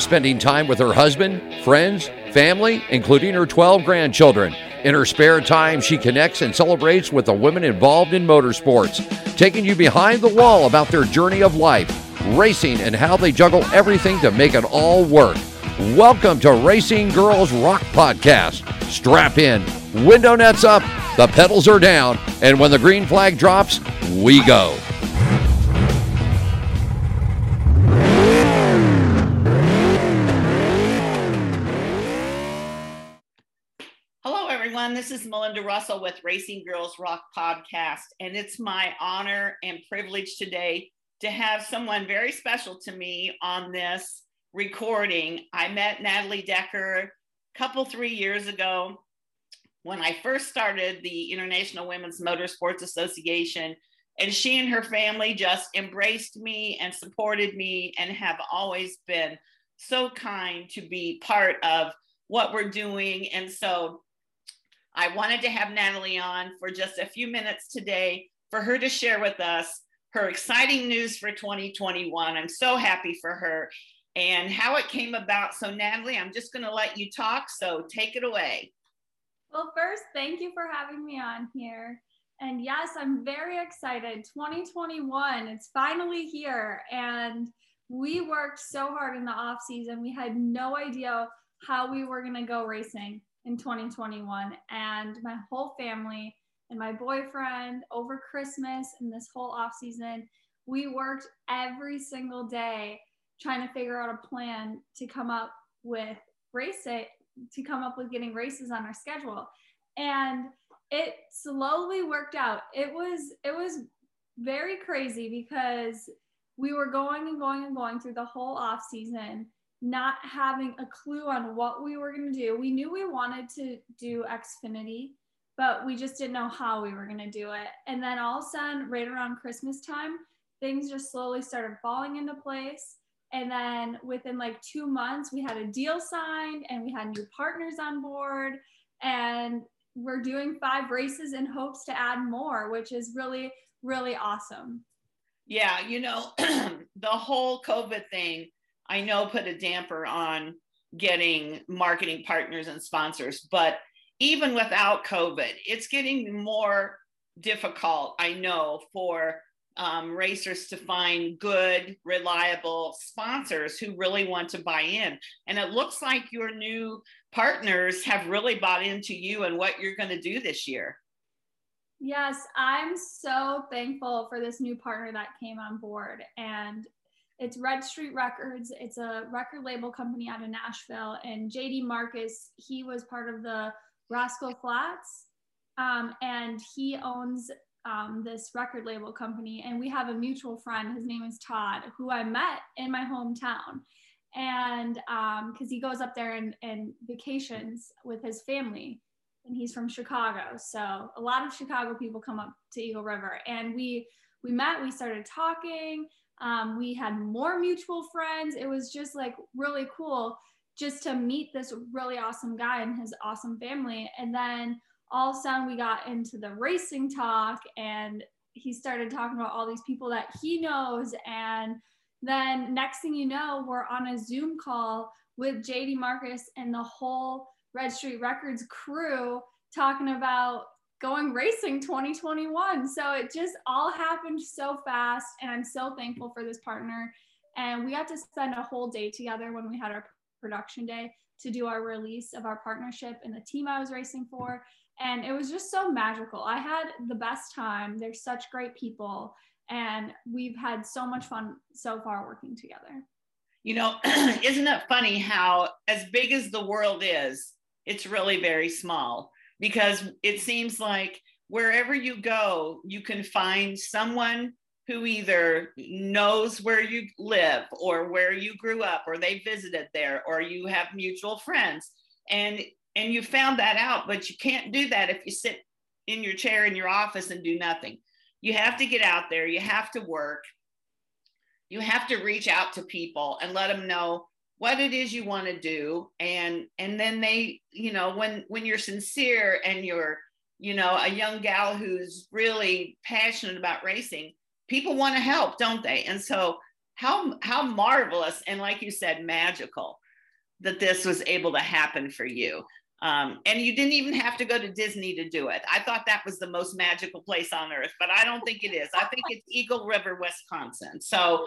spending time with her husband, friends, family, including her 12 grandchildren. In her spare time, she connects and celebrates with the women involved in motorsports, taking you behind the wall about their journey of life, racing, and how they juggle everything to make it all work. Welcome to Racing Girls Rock Podcast. Strap in, window nets up, the pedals are down, and when the green flag drops, we go. Everyone. This is Melinda Russell with Racing Girls Rock Podcast, and it's my honor and privilege today to have someone very special to me on this recording. I met Natalie Decker a couple, three years ago when I first started the International Women's Motorsports Association. And she and her family just embraced me and supported me and have always been so kind to be part of what we're doing. And so I wanted to have Natalie on for just a few minutes today for her to share with us her exciting news for 2021. I'm so happy for her and how it came about. So, Natalie, I'm just going to let you talk. So, take it away. Well, first, thank you for having me on here. And yes, I'm very excited. 2021, it's finally here. And we worked so hard in the off season. We had no idea how we were going to go racing in 2021. And my whole family and my boyfriend over Christmas and this whole off season, we worked every single day trying to figure out a plan to come up with race it to come up with getting races on our schedule. And it slowly worked out. It was it was very crazy because we were going and going and going through the whole off season not having a clue on what we were going to do. We knew we wanted to do Xfinity, but we just didn't know how we were going to do it. And then all of a sudden, right around Christmas time, things just slowly started falling into place. And then within like two months, we had a deal signed and we had new partners on board. And we're doing five races in hopes to add more, which is really, really awesome. Yeah, you know, the whole COVID thing, I know put a damper on getting marketing partners and sponsors, but even without COVID, it's getting more difficult, I know, for um, racers to find good, reliable sponsors who really want to buy in. And it looks like your new partners have really bought into you and what you're going to do this year. Yes, I'm so thankful for this new partner that came on board. And it's Red Street Records. It's a record label company out of Nashville. And Jay DeMarcus, he was part of the Rascal Flatts. Um, and he owns um, this record label company, and we have a mutual friend. His name is Todd, who I met in my hometown, and because um, he goes up there and, and vacations with his family, and he's from Chicago, so a lot of Chicago people come up to Eagle River, and we we met. We started talking. Um, we had more mutual friends. It was just like really cool just to meet this really awesome guy and his awesome family, and then all of a sudden we got into the racing talk and he started talking about all these people that he knows and then next thing you know we're on a zoom call with Jay DeMarcus and the whole red street records crew talking about going racing 2021 so it just all happened so fast and i'm so thankful for this partner and we got to spend a whole day together when we had our production day to do our release of our partnership and the team i was racing for and it was just so magical. I had the best time. They're such great people, and we've had so much fun so far working together. You know, isn't it funny how, as big as the world is, it's really very small because it seems like wherever you go, you can find someone who either knows where you live or where you grew up or they visited there or you have mutual friends. And and you found that out but you can't do that if you sit in your chair in your office and do nothing. You have to get out there. You have to work. You have to reach out to people and let them know what it is you want to do and and then they you know when when you're sincere and you're you know a young gal who's really passionate about racing people want to help don't they? And so how how marvelous and like you said magical that this was able to happen for you. Um, and you didn't even have to go to disney to do it. I thought that was the most magical place on earth but i don't think it is. I think it's eagle river wisconsin. So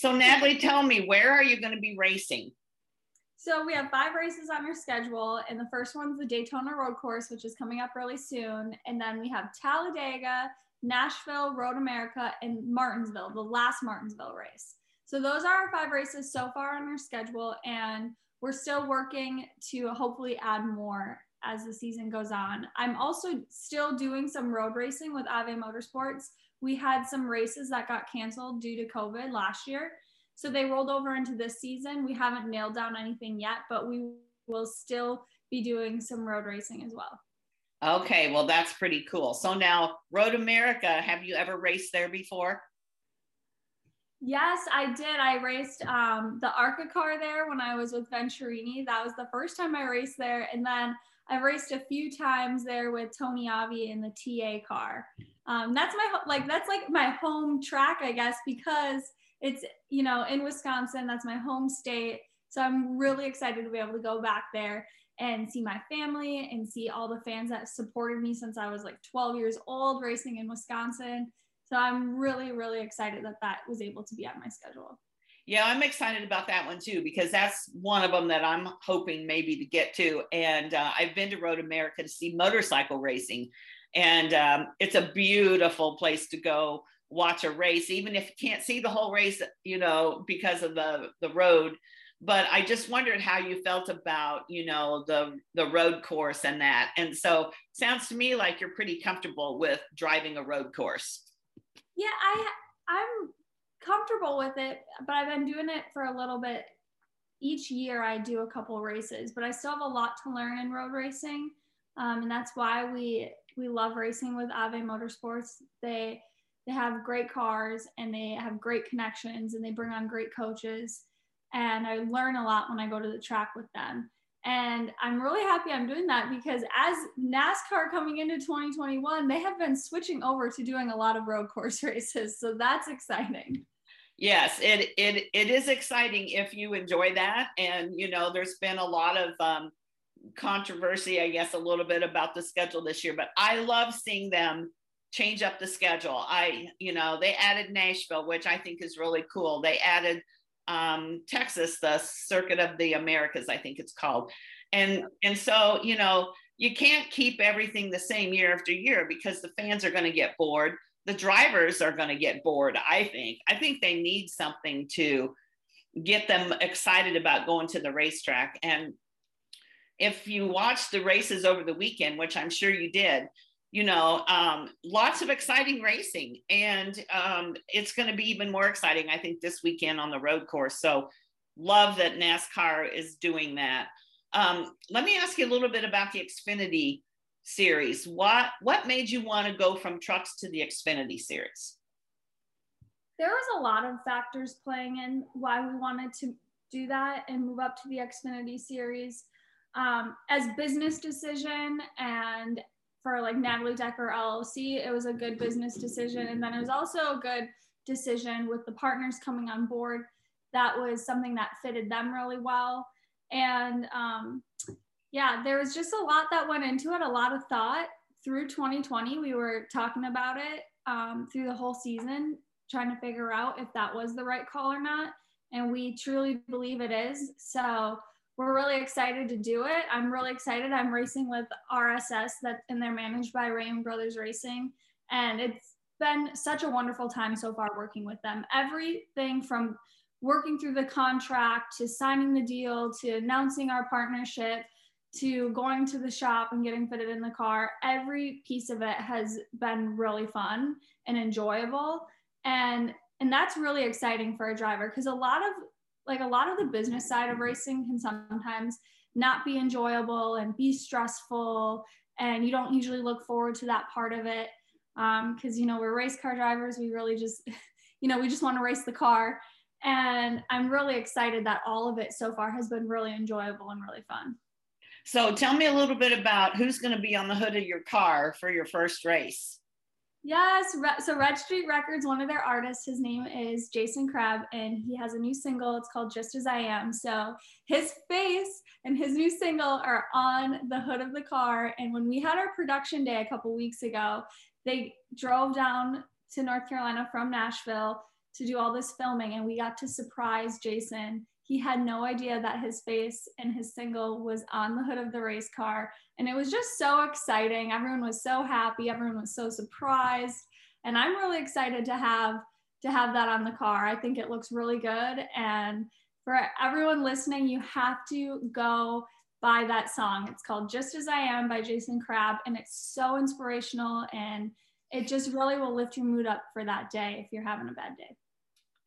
so natalie tell me where are you going to be racing so we have five races on our schedule, and the first one's the Daytona Road Course, which is coming up really soon. And then we have Talladega, Nashville, Road America, and Martinsville, the last Martinsville race. So those are our five races so far on our schedule, and we're still working to hopefully add more as the season goes on. I'm also still doing some road racing with Ave Motorsports. We had some races that got canceled due to COVID last year. So they rolled over into this season. We haven't nailed down anything yet, but we will still be doing some road racing as well. Okay, well, that's pretty cool. So now, Road America, have you ever raced there before? Yes, I did. I raced um, the ARCA car there when I was with Venturini. That was the first time I raced there. And then I raced a few times there with Tony Ave in the TA car. Um, that's my, like, that's like my home track, I guess, because it's you know in wisconsin that's my home state. So i'm really excited to be able to go back there and see my family and see all the fans that supported me since i was like 12 years old racing in wisconsin. So i'm really really excited that that was able to be on my schedule yeah i'm excited about that one too because that's one of them that i'm hoping maybe to get to and uh, i've been to road america to see motorcycle racing and um, it's a beautiful place to go watch a race, even if you can't see the whole race, you know, because of the the road. But I just wondered how you felt about, you know, the the road course and that. And so sounds to me like you're pretty comfortable with driving a road course. Yeah, I I'm comfortable with it, but I've been doing it for a little bit. Each year I do a couple races, but I still have a lot to learn in road racing. Um, and that's why we we love racing with Ave Motorsports. They they have great cars and they have great connections and they bring on great coaches. And I learn a lot when I go to the track with them. And I'm really happy I'm doing that because as NASCAR coming into 2021, they have been switching over to doing a lot of road course races. So that's exciting. Yes, it, it, it is exciting if you enjoy that. And, you know, there's been a lot of um, controversy, I guess, a little bit about the schedule this year, but I love seeing them change up the schedule. I, you know, they added Nashville, which I think is really cool. They added um, Texas, the Circuit of the Americas, I think it's called. And and so, you know, you can't keep everything the same year after year because the fans are going to get bored. The drivers are going to get bored, I think. I think they need something to get them excited about going to the racetrack. And if you watch the races over the weekend, which I'm sure you did, you know, um, lots of exciting racing. And um, it's going to be even more exciting, I think, this weekend on the road course. So, love that NASCAR is doing that. Um, let me ask you a little bit about the Xfinity series. What, what made you want to go from trucks to the Xfinity series? There was a lot of factors playing in why we wanted to do that and move up to the Xfinity series. Um, as business decision and for like Natalie Decker LLC, it was a good business decision. And then it was also a good decision with the partners coming on board. That was something that fitted them really well. And um, yeah, there was just a lot that went into it, a lot of thought through 2020. We were talking about it um, through the whole season, trying to figure out if that was the right call or not. And we truly believe it is. So we're really excited to do it. I'm really excited. I'm racing with RSS that and they're managed by Raymond Brothers Racing. And it's been such a wonderful time so far working with them. Everything from working through the contract to signing the deal to announcing our partnership to going to the shop and getting fitted in the car, every piece of it has been really fun and enjoyable. And and that's really exciting for a driver because a lot of like a lot of the business side of racing can sometimes not be enjoyable and be stressful and you don't usually look forward to that part of it because um, you know we're race car drivers. We really just you know we just want to race the car. And i'm really excited that all of it so far has been really enjoyable and really fun. So tell me a little bit about who's going to be on the hood of your car for your first race Yes. So Red Street Records, one of their artists, his name is Jason Crabb, and he has a new single. It's called Just As I Am. So his face and his new single are on the hood of the car. And when we had our production day a couple weeks ago, they drove down to North Carolina from Nashville to do all this filming, and we got to surprise Jason. He had no idea that his face and his single was on the hood of the race car. And it was just so exciting. Everyone was so happy. Everyone was so surprised. And I'm really excited to have to have that on the car. I think it looks really good. And for everyone listening, you have to go buy that song. It's called Just As I Am by Jason Crabb. And it's so inspirational and it just really will lift your mood up for that day if you're having a bad day.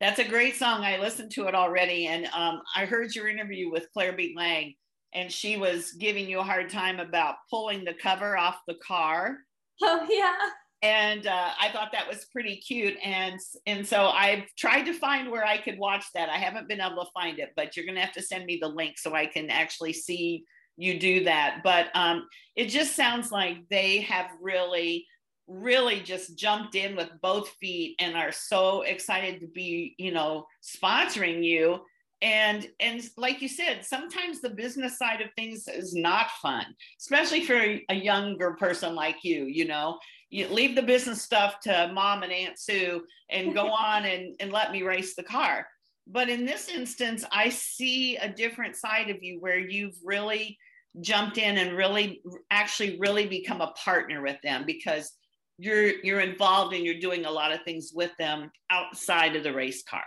That's a great song. I listened to it already. And um, I heard your interview with Claire B. Lang and she was giving you a hard time about pulling the cover off the car. Oh yeah. And uh, I thought that was pretty cute, and and so I've tried to find where I could watch that. I haven't been able to find it, but you're gonna have to send me the link so I can actually see you do that. But um, it just sounds like they have really really just jumped in with both feet and are so excited to be you know sponsoring you. And and like you said sometimes the business side of things is not fun especially for a younger person like you you know? You leave the business stuff to mom and aunt sue and go on and, and let me race the car. But in this instance i see a different side of you where you've really jumped in and really actually really become a partner with them because you're you're involved and you're doing a lot of things with them outside of the race car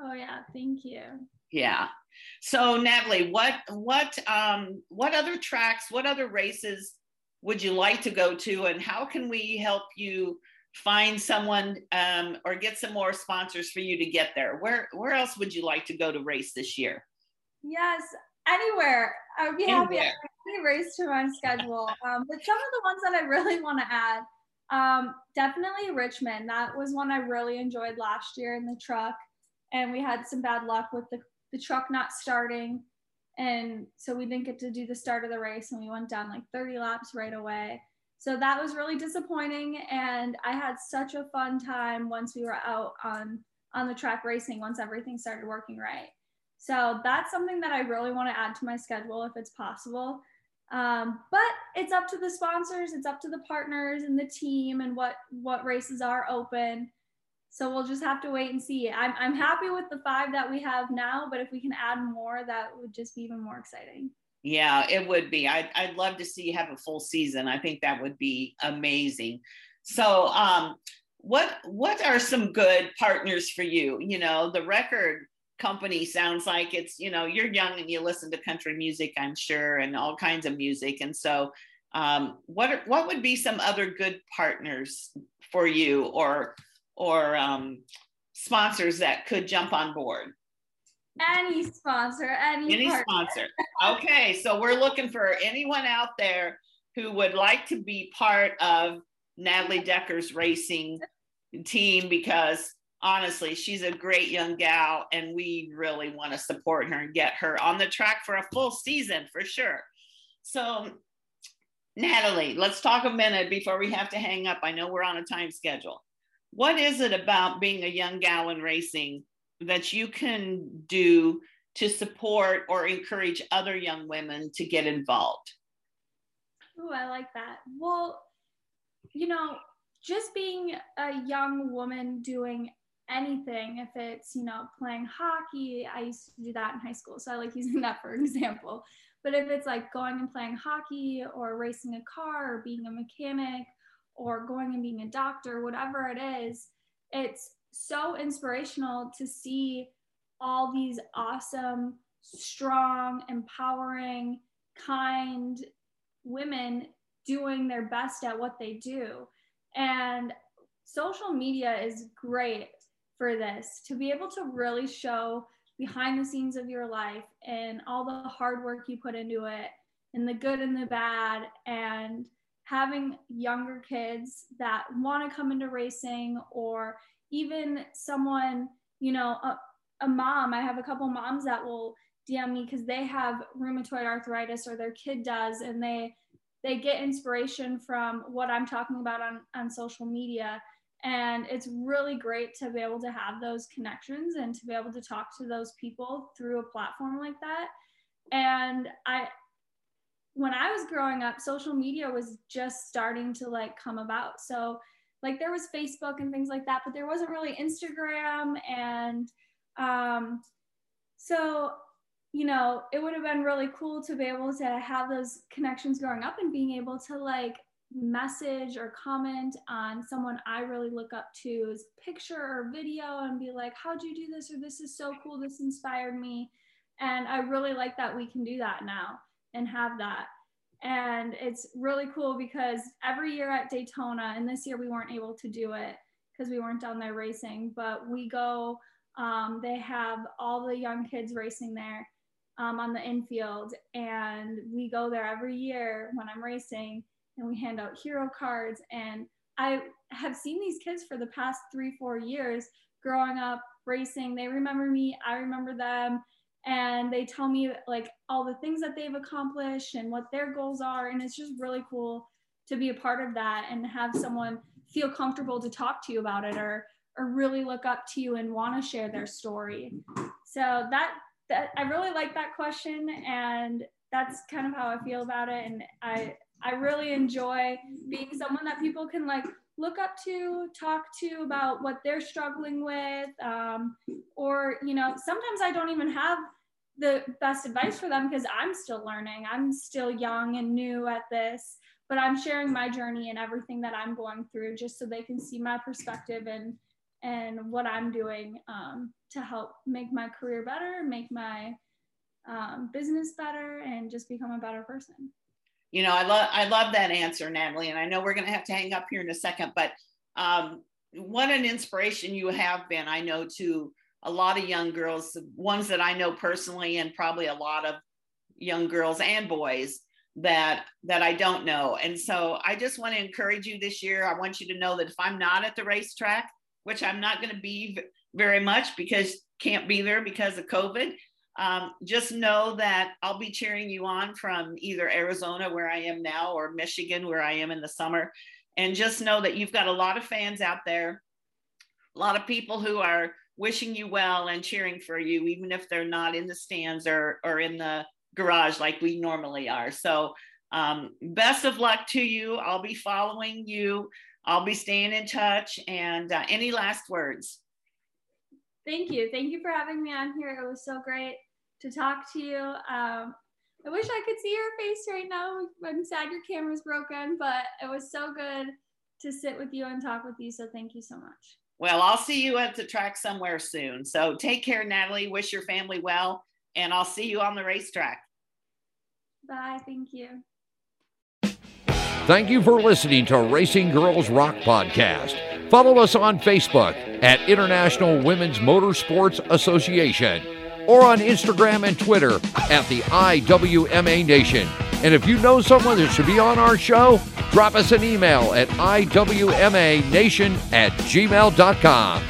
Oh yeah, thank you. Yeah. So Natalie, what what um what other tracks, what other races would you like to go to and how can we help you find someone um, or get some more sponsors for you to get there? Where where else would you like to go to race this year? Yes, anywhere. I would be anywhere. happy race to my schedule. Um, but some of the ones that I really want to add, um, definitely Richmond. That was one I really enjoyed last year in the truck and we had some bad luck with the, the truck not starting. And so we didn't get to do the start of the race and we went down like 30 laps right away. So that was really disappointing. And I had such a fun time once we were out on, on the track racing, once everything started working right. So that's something that I really want to add to my schedule if it's possible. Um, but it's up to the sponsors, it's up to the partners and the team and what what races are open. So we'll just have to wait and see. I'm, I'm happy with the five that we have now, but if we can add more, that would just be even more exciting. Yeah, it would be. I'd, I'd love to see you have a full season. I think that would be amazing. So, um, what what are some good partners for you? You know, the record company sounds like it's you know you're young and you listen to country music, I'm sure, and all kinds of music. And so, um, what what would be some other good partners for you, or or um, sponsors that could jump on board? Any sponsor, any, any sponsor. Okay, so we're looking for anyone out there who would like to be part of Natalie Decker's racing team because honestly, she's a great young gal and we really want to support her and get her on the track for a full season for sure. So, Natalie, let's talk a minute before we have to hang up. I know we're on a time schedule what is it about being a young gal in racing that you can do to support or encourage other young women to get involved? Oh, I like that. Well, you know, just being a young woman doing anything, if it's, you know, playing hockey, I used to do that in high school. So I like using that for example. But if it's like going and playing hockey or racing a car or being a mechanic or going and being a doctor, whatever it is, it's so inspirational to see all these awesome, strong, empowering, kind women doing their best at what they do. And social media is great for this to be able to really show behind the scenes of your life and all the hard work you put into it and the good and the bad and having younger kids that want to come into racing or even someone, you know, a, a mom. I have a couple moms that will DM me because they have rheumatoid arthritis or their kid does and they they get inspiration from what I'm talking about on, on social media. And it's really great to be able to have those connections and to be able to talk to those people through a platform like that. And I, when I was growing up, social media was just starting to like come about. So like there was Facebook and things like that, but there wasn't really Instagram. And um, so, you know, it would have been really cool to be able to have those connections growing up and being able to like message or comment on someone I really look up to's picture or video and be like, how'd you do this? Or this is so cool. This inspired me. And I really like that we can do that now and have that. And it's really cool because every year at Daytona, and this year we weren't able to do it because we weren't down there racing, but we go, um, they have all the young kids racing there um, on the infield. And we go there every year when I'm racing and we hand out hero cards. And I have seen these kids for the past three, four years growing up racing. They remember me, I remember them. And they tell me like all the things that they've accomplished and what their goals are. And it's just really cool to be a part of that and have someone feel comfortable to talk to you about it or or really look up to you and want to share their story. So that that i really like that question. And that's kind of how i feel about it. And i i really enjoy being someone that people can like look up to, talk to about what they're struggling with. Um, or, you know, sometimes I don't even have the best advice for them because I'm still learning. I'm still young and new at this, but I'm sharing my journey and everything that I'm going through just so they can see my perspective and and what I'm doing um, to help make my career better, make my um, business better, and just become a better person you know, I love I love that answer, Natalie, and I know we're going to have to hang up here in a second, but um, what an inspiration you have been. I know to a lot of young girls, ones that I know personally, and probably a lot of young girls and boys that that I don't know. And so I just want to encourage you this year. I want you to know that if I'm not at the racetrack, which I'm not going to be very much because can't be there because of COVID, um, just know that I'll be cheering you on from either Arizona, where I am now, or Michigan, where I am in the summer. And just know that you've got a lot of fans out there, a lot of people who are wishing you well and cheering for you, even if they're not in the stands or, or in the garage like we normally are. So, um, best of luck to you. I'll be following you. I'll be staying in touch. And uh, any last words? Thank you. Thank you for having me on here. It was so great to talk to you. Um, I wish I could see your face right now. I'm sad your camera's broken, but it was so good to sit with you and talk with you. So thank you so much. Well, I'll see you at the track somewhere soon. So take care, Natalie. Wish your family well, and I'll see you on the racetrack. Bye. Thank you. Thank you for listening to Racing Girls Rock Podcast. Follow us on Facebook at International Women's Motorsports Association or on Instagram and Twitter at the IWMA Nation. And if you know someone that should be on our show, drop us an email at IWMANation at gmail.com.